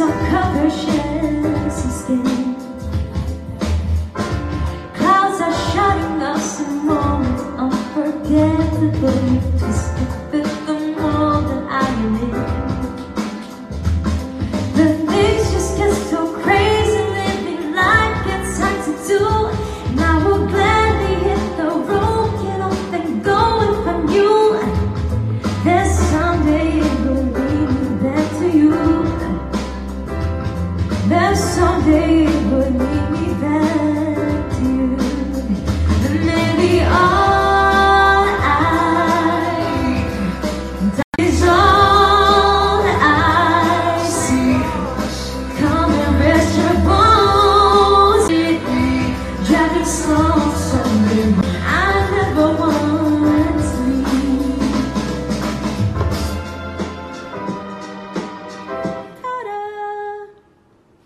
some cover sheds instead. Clouds are shutting us a moment unforgettable. someday.